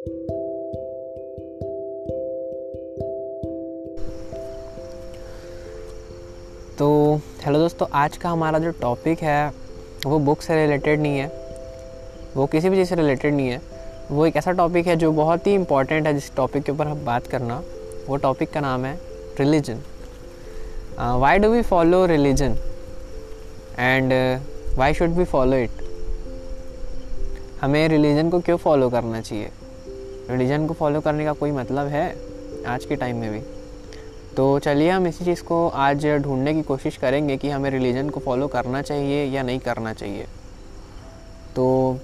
तो हेलो दोस्तों, आज का हमारा जो टॉपिक है, वो बुक से रिलेटेड नहीं है। वो किसी भी चीज़ से रिलेटेड नहीं है। वो एक ऐसा टॉपिक है जो बहुत ही इंपॉर्टेंट है, जिस टॉपिक के ऊपर हम बात करना। वो टॉपिक का नाम है religion why do we follow religion and why should we follow it हमें रिलीजन को क्यों फॉलो करना चाहिए? रिलीजन को फॉलो करने का कोई मतलब है आज के टाइम में भी। तो चलिए हम इसी चीज़ को आज ढूँढने की कोशिश करेंगे कि हमें रिलीजन को फॉलो करना चाहिए या नहीं करना चाहिए। तो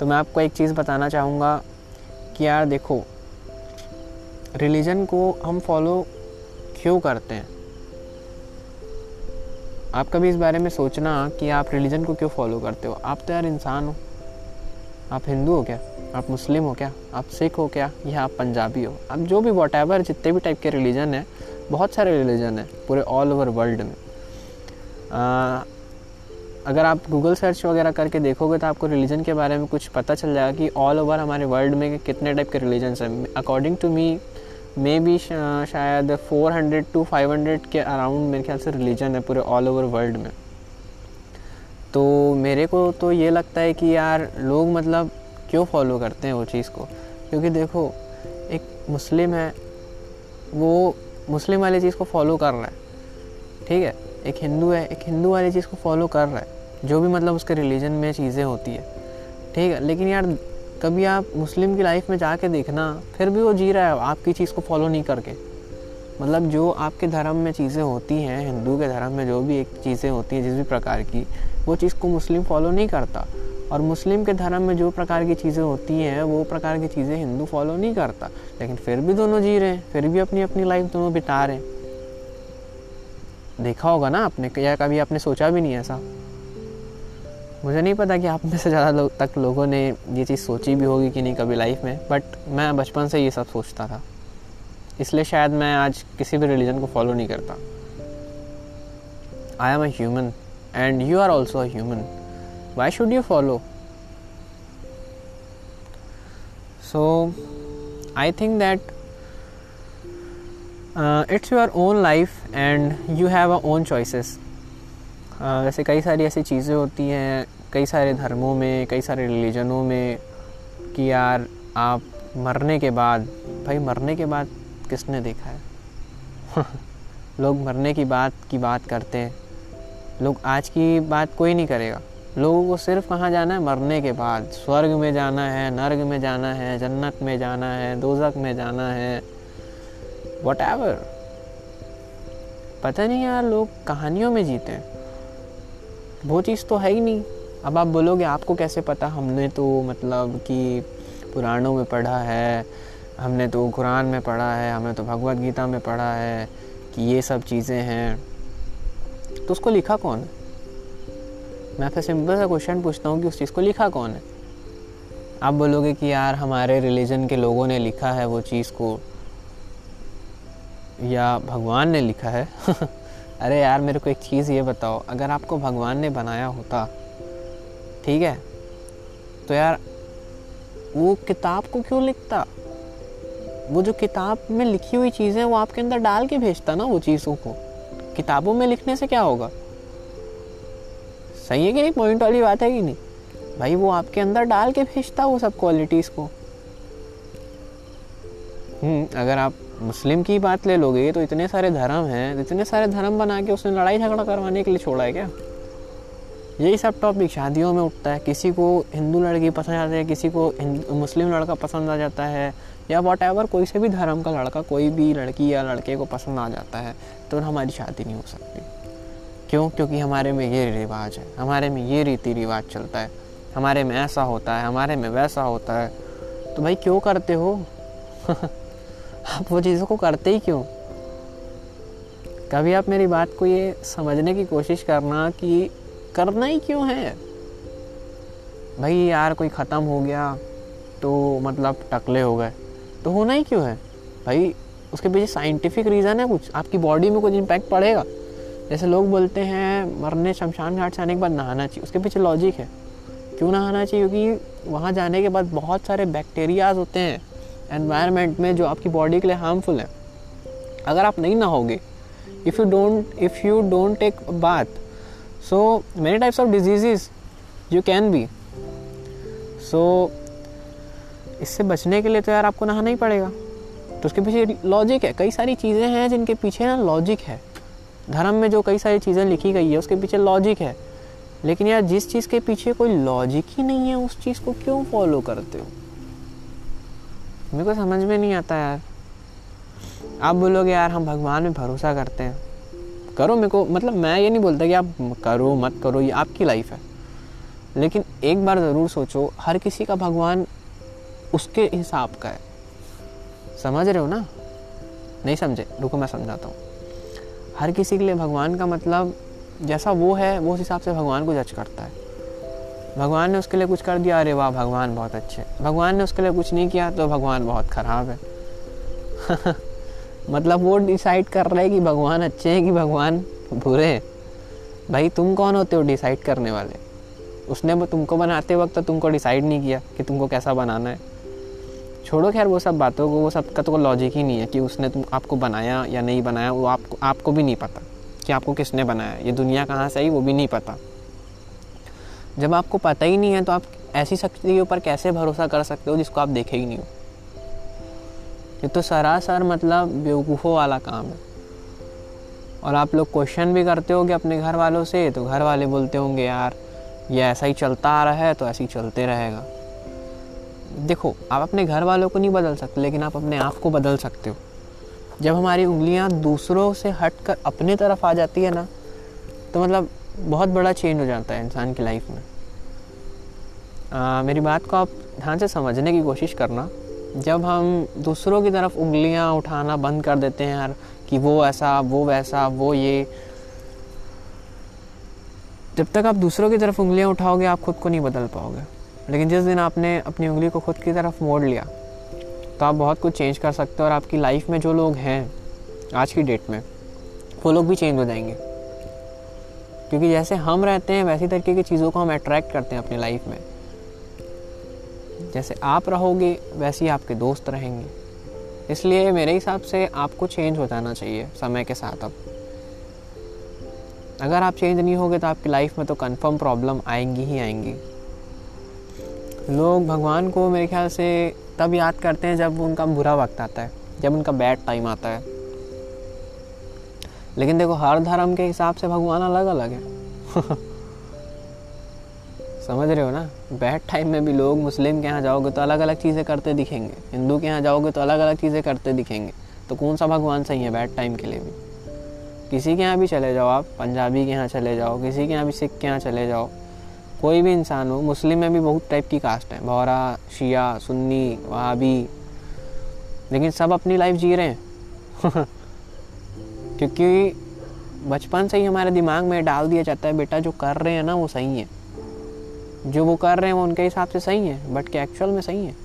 तो मैं आपको एक चीज़ बताना चाहूँगा कि यार देखो, रिलीजन को हम फॉलो क्यों करते हैं? आप कभी इस बारे में सोचना कि आप रिलीजन को क्यों फॉलो करते हो? आप तो यार इंसान हो। आप हिंदू हो क्या? आप मुस्लिम हो क्या? आप सिख हो क्या? या आप पंजाबी हो? आप जो भी वॉट एवर जितने भी टाइप के रिलीजन हैं बहुत सारे रिलीजन हैं पूरे ऑल ओवर वर्ल्ड में। आ, अगर आप गूगल सर्च वगैरह करके देखोगे तो आपको रिलीजन के बारे में कुछ पता चल जाएगा कि ऑल ओवर हमारे वर्ल्ड में कितने टाइप के रिलीजन्स हैं। According to me may be शायद 400 टू 500 के अराउंड मेरे ख्याल से रिलीजन है पूरे ऑल ओवर वर्ल्ड में। तो मेरे को तो ये लगता है कि यार लोग मतलब क्यों फॉलो करते हैं वो चीज़ को? क्योंकि देखो, एक मुस्लिम है, वो मुस्लिम वाली चीज़ को फॉलो कर रहा है, ठीक है? एक हिंदू है, एक हिंदू वाली चीज़ को फॉलो कर रहा है, जो भी मतलब उसके रिलीजन में चीज़ें होती है, ठीक है? लेकिन यार, कभी आप मुस्लिम की लाइफ में जाके देखना, फिर भी वो जी रहा है, आपकी चीज़ को फॉलो नहीं करके। मतलब जो आपके धर्म में चीज़ें होती हैं, हिंदू के धर्म में जो भी एक चीज़ें होती हैं, जिस भी प्रकार की, वो चीज़ को मुस्लिम फॉलो नहीं करता। और मुस्लिम के धर्म में जो प्रकार की चीज़ें होती हैं, वो प्रकार की चीज़ें हिंदू फॉलो नहीं करता। लेकिन फिर भी दोनों जी रहे हैं, फिर भी अपनी अपनी लाइफ दोनों बिता रहे हैं। देखा होगा ना आपने, या कभी आपने सोचा भी नहीं ऐसा? मुझे नहीं पता कि आप में से ज़्यादा लोग तक लोगों ने ये चीज़ सोची भी होगी कि नहीं कभी लाइफ में बट मैं बचपन से ये सब सोचता था। इसलिए शायद मैं आज किसी भी रिलीजन को फॉलो नहीं करता। I am a human and you are also a human why should you follow? So i think that uh, it's your own life and you have a own choices. Uh, वैसे कई सारी ऐसी चीज़ें होती हैं कई सारे धर्मों में कई सारे रिलीजनों में कि यार आप मरने के बाद भाई मरने के बाद किसने देखा है? लोग मरने की बात की बात करते हैं। लोग आज की बात कोई नहीं करेगा। लोगों को सिर्फ़ कहाँ जाना है? मरने के बाद। स्वर्ग में जाना है, नर्ग में जाना है, जन्नत में जाना है दोजक में जाना है। वट पता नहीं यार, लोग कहानियों में जीते हैं। वो चीज़ तो है ही नहीं। अब आप बोलोगे, आपको कैसे पता? हमने तो मतलब कि पुराणों में पढ़ा है। हमने तो कुरान में पढ़ा है। हमने तो भगवत गीता में पढ़ा है कि ये सब चीज़ें हैं। तो उसको लिखा कौन? है मैं आपसे सिंपल सा क्वेश्चन पूछता हूँ कि उस चीज़ को लिखा कौन है? आप बोलोगे कि यार हमारे रिलीजन के लोगों ने लिखा है वो चीज़ को। या भगवान ने लिखा है। अरे यार मेरे को एक चीज़ ये बताओ, अगर आपको भगवान ने बनाया होता, ठीक है? तो यार वो किताब को क्यों लिखता? वो जो किताब में लिखी हुई चीज़ें वो आपके अंदर डाल के भेजता ना वो चीज़ों को। किताबों में लिखने से क्या होगा? सही है कि नहीं? पॉइंट वाली बात है कि नहीं? भाई, वो आपके अंदर डाल के भेजता वो सब क्वालिटीज़ को। हम्म अगर आप मुस्लिम की बात ले लोगे तो इतने सारे धर्म हैं, इतने सारे धर्म बना के उसने लड़ाई झगड़ा करवाने के लिए छोड़ा है क्या? यही सब टॉपिक शादियों में उठता है। किसी को हिंदू लड़की पसंद आती है, किसी को मुस्लिम लड़का पसंद आ जाता है, या वॉट एवर कोई से भी धर्म का लड़का, कोई भी लड़की या लड़के को पसंद आ जाता है तो हमारी शादी नहीं हो सकती। क्यों? क्योंकि हमारे में ये रिवाज है। हमारे में ये रीति रिवाज चलता है। हमारे में ऐसा होता है, हमारे में वैसा होता है। तो भाई क्यों करते हो? आप वो चीज़ों को करते ही क्यों? कभी आप मेरी बात को ये समझने की कोशिश करना कि करना ही क्यों है? भाई यार कोई ख़त्म हो गया तो मतलब टकले हो गए। तो होना ही क्यों है? भाई उसके पीछे साइंटिफिक रीज़न है कुछ। आपकी बॉडी में कुछ इम्पैक्ट पड़ेगा। जैसे लोग बोलते हैं, मरने, शमशान घाट से आने के बाद नहाना चाहिए। उसके पीछे लॉजिक है। क्यों नहाना चाहिए? क्योंकि वहाँ जाने के बाद बहुत सारे बैक्टीरियाज होते हैं एनवायरनमेंट में जो आपकी बॉडी के लिए हार्मफुल है। अगर आप नहीं नहाओगे if you don't if you don't take bath so many types of diseases you can be so इससे बचने के लिए तो यार आपको नहाना ही पड़ेगा। तो उसके पीछे लॉजिक है। कई सारी चीज़ें हैं जिनके पीछे ना लॉजिक है। धर्म में जो कई सारी चीज़ें लिखी गई है, उसके पीछे लॉजिक है। लेकिन यार, जिस चीज़ के पीछे कोई लॉजिक ही नहीं है, उस चीज़ को क्यों फॉलो करते हो? मेरे को समझ में नहीं आता यार। आप बोलोगे, यार, हम भगवान में भरोसा करते हैं। करो मेरे को मतलब मैं ये नहीं बोलता कि आप करो, मत करो, ये आपकी लाइफ है। लेकिन एक बार ज़रूर सोचो, हर किसी का भगवान उसके हिसाब का है। समझ रहे हो ना? नहीं समझे? रुको, मैं समझाता हूँ। हर किसी के लिए भगवान का मतलब जैसा वो है, वो उस हिसाब से भगवान को जज करता है। भगवान ने उसके लिए कुछ कर दिया, अरे वाह, भगवान बहुत अच्छे। भगवान ने उसके लिए कुछ नहीं किया तो भगवान बहुत ख़राब है। मतलब वो डिसाइड कर रहे हैं कि भगवान अच्छे हैं कि भगवान बुरे हैं। भाई, तुम कौन होते हो डिसाइड करने वाले? उसने तुमको बनाते वक्त तो तुमको डिसाइड नहीं किया कि तुमको कैसा बनाना है। छोड़ो खैर, वो सब बातों को, वो सब का तो लॉजिक ही नहीं है कि उसने तुम, आपको बनाया या नहीं बनाया, वो आपको आपको भी नहीं पता कि आपको किसने बनाया। ये दुनिया कहाँ से आई, वो भी नहीं पता। जब आपको पता ही नहीं है तो आप ऐसी शक्ति के ऊपर कैसे भरोसा कर सकते हो जिसको आप देखे ही नहीं हो? ये तो सरासर मतलब बेवकूफ़ों वाला काम है। और आप लोग क्वेश्चन भी करते होगे अपने घर वालों से तो घर वाले बोलते होंगे, यार, ये ऐसा ही चलता आ रहा है तो ऐसे ही चलते रहेगा। देखो आप अपने घर वालों को नहीं बदल सकते लेकिन आप अपने आप को बदल सकते हो। जब हमारी उंगलियाँ दूसरों से हट कर अपने तरफ़ आ जाती है ना तो मतलब बहुत बड़ा चेंज हो जाता है इंसान की लाइफ में। आ, मेरी बात को आप ध्यान से समझने की कोशिश करना। जब हम दूसरों की तरफ़ उंगलियाँ उठाना बंद कर देते हैं यार कि वो ऐसा वो वैसा वो ये। जब तक आप दूसरों की तरफ़ उंगलियाँ उठाओगे आप खुद को नहीं बदल पाओगे। लेकिन जिस दिन आपने अपनी उंगली को खुद की तरफ़ मोड़ लिया तो आप बहुत कुछ चेंज कर सकते हो और आपकी लाइफ में जो लोग हैं, आज की डेट में, वो लोग भी चेंज हो जाएँगे। क्योंकि जैसे हम रहते हैं, वैसी तरीके की चीज़ों को हम अट्रैक्ट करते हैं अपनी लाइफ में। जैसे आप रहोगे, वैसे ही आपके दोस्त रहेंगे। इसलिए मेरे हिसाब से आपको चेंज हो जाना चाहिए, समय के साथ अब। अगर आप चेंज नहीं होगे तो आपकी लाइफ में तो कंफर्म प्रॉब्लम आएँगी ही आएँगी। लोग भगवान को मेरे ख्याल से तब याद करते हैं जब उनका बुरा वक्त आता है, जब उनका बैड टाइम आता है। लेकिन देखो, हर धर्म के हिसाब से भगवान अलग अलग है। समझ रहे हो ना? बैड टाइम में भी लोग मुस्लिम के यहाँ जाओगे तो अलग अलग चीज़ें करते दिखेंगे। हिंदू के यहाँ जाओगे तो अलग अलग चीज़ें करते दिखेंगे। तो कौन सा भगवान सही है बैड टाइम के लिए भी? किसी के यहाँ भी चले जाओ आप, पंजाबी के यहाँ चले जाओ, किसी के यहाँ भी सिख के यहाँ चले जाओ। कोई भी इंसान हो मुस्लिम में भी बहुत टाइप की कास्ट है। बहरा शिया सुन्नी वहाबी। लेकिन सब अपनी लाइफ जी रहे हैं। क्योंकि बचपन से ही हमारे दिमाग में डाल दिया जाता है बेटा जो कर रहे हैं ना वो सही है। जो वो कर रहे हैं वो उनके हिसाब से सही है बट क्या एक्चुअल में सही है।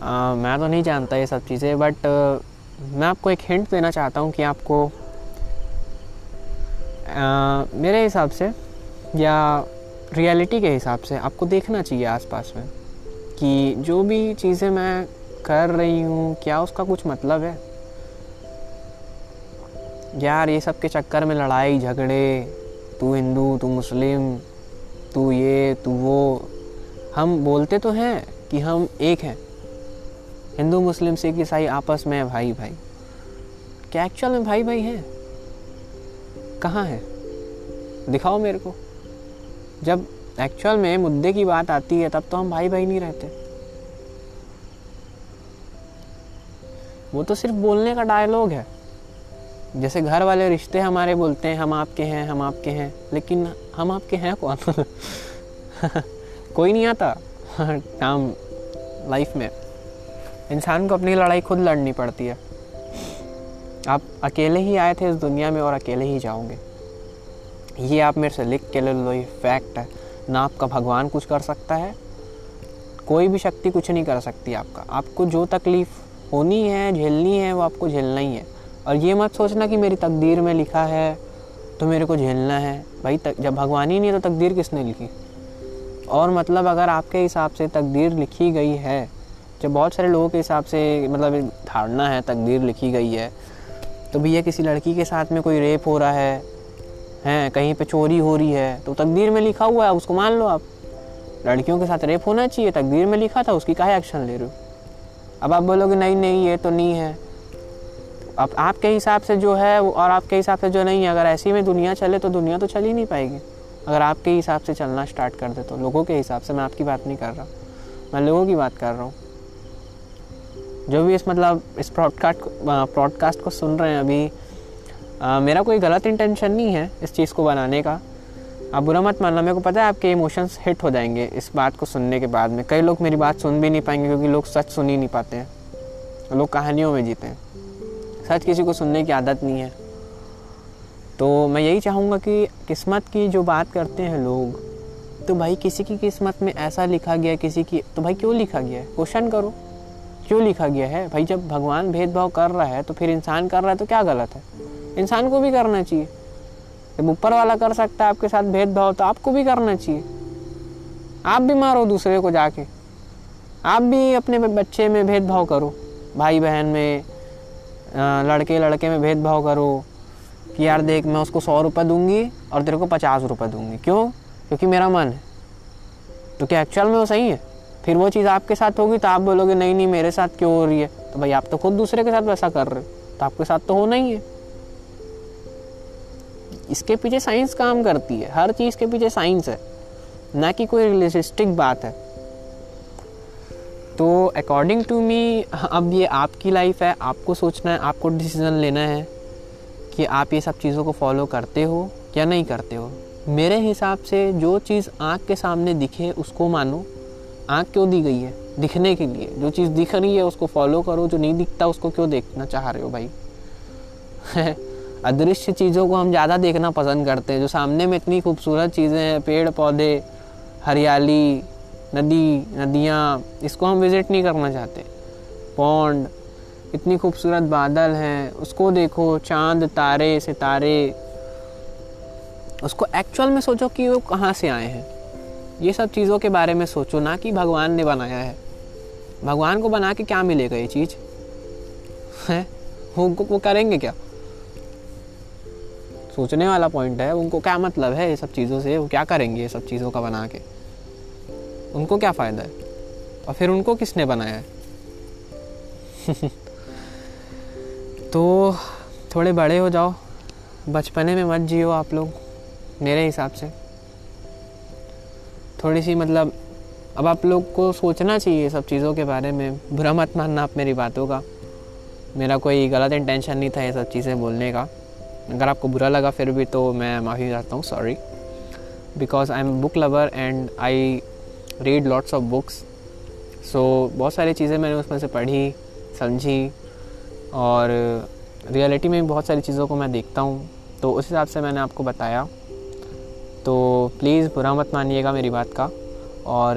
आ, मैं तो नहीं जानता ये सब चीज़ें बट मैं आपको एक हिंट देना चाहता हूँ कि आपको मेरे हिसाब से या रियलिटी के हिसाब से आपको देखना चाहिए आसपास में कि जो भी चीज़ें मैं कर रही हूँ, क्या उसका कुछ मतलब है? यार, ये सब के चक्कर में लड़ाई, झगड़े, तू हिंदू, तू मुस्लिम, तू ये, तू वो, हम बोलते तो हैं कि हम एक हैं। हिंदू, मुस्लिम, सिख, ईसाई आपस में भाई भाई क्या एक्चुअल में भाई भाई हैं? कहाँ है? दिखाओ मेरे को। जब एक्चुअल में मुद्दे की बात आती है, तब तो हम भाई भाई नहीं रहते वो तो सिर्फ़ बोलने का डायलॉग है। जैसे घर वाले रिश्ते हमारे बोलते हैं, हम आपके हैं, हम आपके हैं, लेकिन हम आपके हैं कौन? कोई नहीं आता। काम लाइफ में। इंसान को अपनी लड़ाई खुद लड़नी पड़ती है। आप अकेले ही आए थे इस दुनिया में और अकेले ही जाओगे। ये आप मेरे से लिख के ले लो ये फैक्ट है। ना आपका भगवान कुछ कर सकता है कोई भी शक्ति कुछ नहीं कर सकती आपका। आपको जो तकलीफ़ होनी है झेलनी है वो आपको झेलना ही है। और ये मत सोचना कि मेरी तकदीर में लिखा है तो मेरे को झेलना है। भाई तक, जब भगवान ही नहीं है तो तकदीर किसने लिखी? और मतलब अगर आपके हिसाब से तकदीर लिखी गई है जब बहुत सारे लोगों के हिसाब से मतलब धारणा है तकदीर लिखी गई है तो भैया किसी लड़की के साथ में कोई रेप हो रहा है, हैं, कहीं पे चोरी हो रही है तो तकदीर में लिखा हुआ है उसको मान लो आप। लड़कियों के साथ रेप होना चाहिए, तकदीर में लिखा था, उसकी काहे एक्शन ले रहे हो? अब आप बोलोगे, नहीं नहीं, ये तो नहीं है। अब आपके हिसाब से जो है और आपके हिसाब से जो नहीं है, अगर ऐसी में दुनिया चले तो दुनिया तो चल ही नहीं पाएगी। अगर आपके हिसाब से चलना स्टार्ट कर दे तो लोगों के हिसाब से, मैं आपकी बात नहीं कर रहा। मैं लोगों की बात कर रहा हूँ। जो भी इस मतलब इस ब्रॉडकास्ट ब्रॉडकास्ट को सुन रहे हैं अभी आ, मेरा कोई गलत इंटेंशन नहीं है इस चीज़ को बनाने का। आप बुरा मत मानना मेरे को पता है आपके इमोशंस हिट हो जाएँगे इस बात को सुनने के बाद में। कई लोग मेरी बात सुन भी नहीं पाएँगे क्योंकि लोग सच सुन ही नहीं पाते हैं। लोग कहानियों में जीते हैं। सच किसी को सुनने की आदत नहीं है। तो मैं यही चाहूँगा कि किस्मत की जो बात करते हैं लोग तो भाई किसी की किस्मत में ऐसा लिखा गया किसी की तो भाई क्यों लिखा गया है? क्वेश्चन करो। क्यों लिखा गया है? भाई, जब भगवान भेदभाव कर रहा है तो फिर इंसान कर रहा है तो क्या गलत है? इंसान को भी करना चाहिए। जब ऊपर वाला कर सकता है आपके साथ भेदभाव तो आपको भी करना चाहिए। आप भी मारो दूसरे को जाके। आप भी अपने बच्चे में भेदभाव करो। भाई बहन में लड़के लड़के में भेदभाव करो कि यार देख, मैं उसको सौ रुपये दूँगी और तेरे को पचास रुपये दूँगी। क्यों? क्योंकि मेरा मन है। तो क्या एक्चुअल में वो सही है? फिर वो चीज़ आपके साथ होगी तो आप बोलोगे, नहीं नहीं, मेरे साथ क्यों हो रही है? तो भाई, आप तो खुद दूसरे के साथ वैसा कर रहे हो तो आपके साथ तो होना ही है। इसके पीछे साइंस काम करती है, हर चीज़ के पीछे साइंस है, ना कि कोई रियलिस्टिक बात है। तो अकॉर्डिंग टू मी अब ये आपकी लाइफ है, आपको सोचना है, आपको डिसीज़न लेना है कि आप ये सब चीज़ों को फॉलो करते हो या नहीं करते हो। मेरे हिसाब से जो चीज़ आँख के सामने दिखे, उसको मानो। आँख क्यों दी गई है? दिखने के लिए। जो चीज़ दिख रही है, उसको फॉलो करो। जो नहीं दिखता, उसको क्यों देखना चाह रहे हो भाई? अदृश्य चीज़ों को हम ज़्यादा देखना पसंद करते हैं। जो सामने में इतनी खूबसूरत चीज़ें हैं पेड़ पौधे हरियाली, नदी, नदियाँ, इसको हम विज़िट नहीं करना चाहते। पौंड इतनी खूबसूरत बादल हैं, उसको देखो। चाँद, तारे, सितारे। उसको एक्चुअल में सोचो कि वो कहाँ से आए हैं? ये सब चीज़ों के बारे में सोचो ना कि भगवान ने बनाया है। भगवान को बना के क्या मिलेगा ये चीज़? है? वो वो करेंगे क्या? सोचने वाला पॉइंट है, उनको क्या मतलब है ये सब चीज़ों से? वो क्या करेंगे ये सब चीज़ों का बना के? उनको क्या फ़ायदा है? और फिर उनको किसने बनाया है? तो थोड़े बड़े हो जाओ। बचपने में मत जियो आप लोग, मेरे हिसाब से। थोड़ी सी मतलब अब आप लोग को सोचना चाहिए सब चीज़ों के बारे में। बुरा मत मानना आप मेरी बातों का। मेरा कोई गलत इंटेंशन नहीं था ये सब चीज़ें बोलने का। अगर आपको बुरा लगा फिर भी तो मैं माफ़ी चाहता हूँ sorry because I am book lover and I read lots of books so बहुत सारी चीज़ें मैंने उसमें से पढ़ी, समझी और रियलिटी में भी बहुत सारी चीज़ों को मैं देखता हूँ। तो उस हिसाब से मैंने आपको बताया। तो प्लीज़ बुरा मत मानिएगा मेरी बात का। और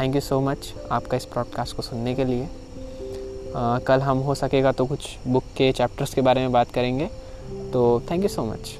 थैंक यू सो मच आपका इस पॉडकास्ट को सुनने के लिए। आ, कल हम हो सकेगा तो कुछ बुक के चैप्टर्स के बारे में बात करेंगे। तो थैंक यू सो मच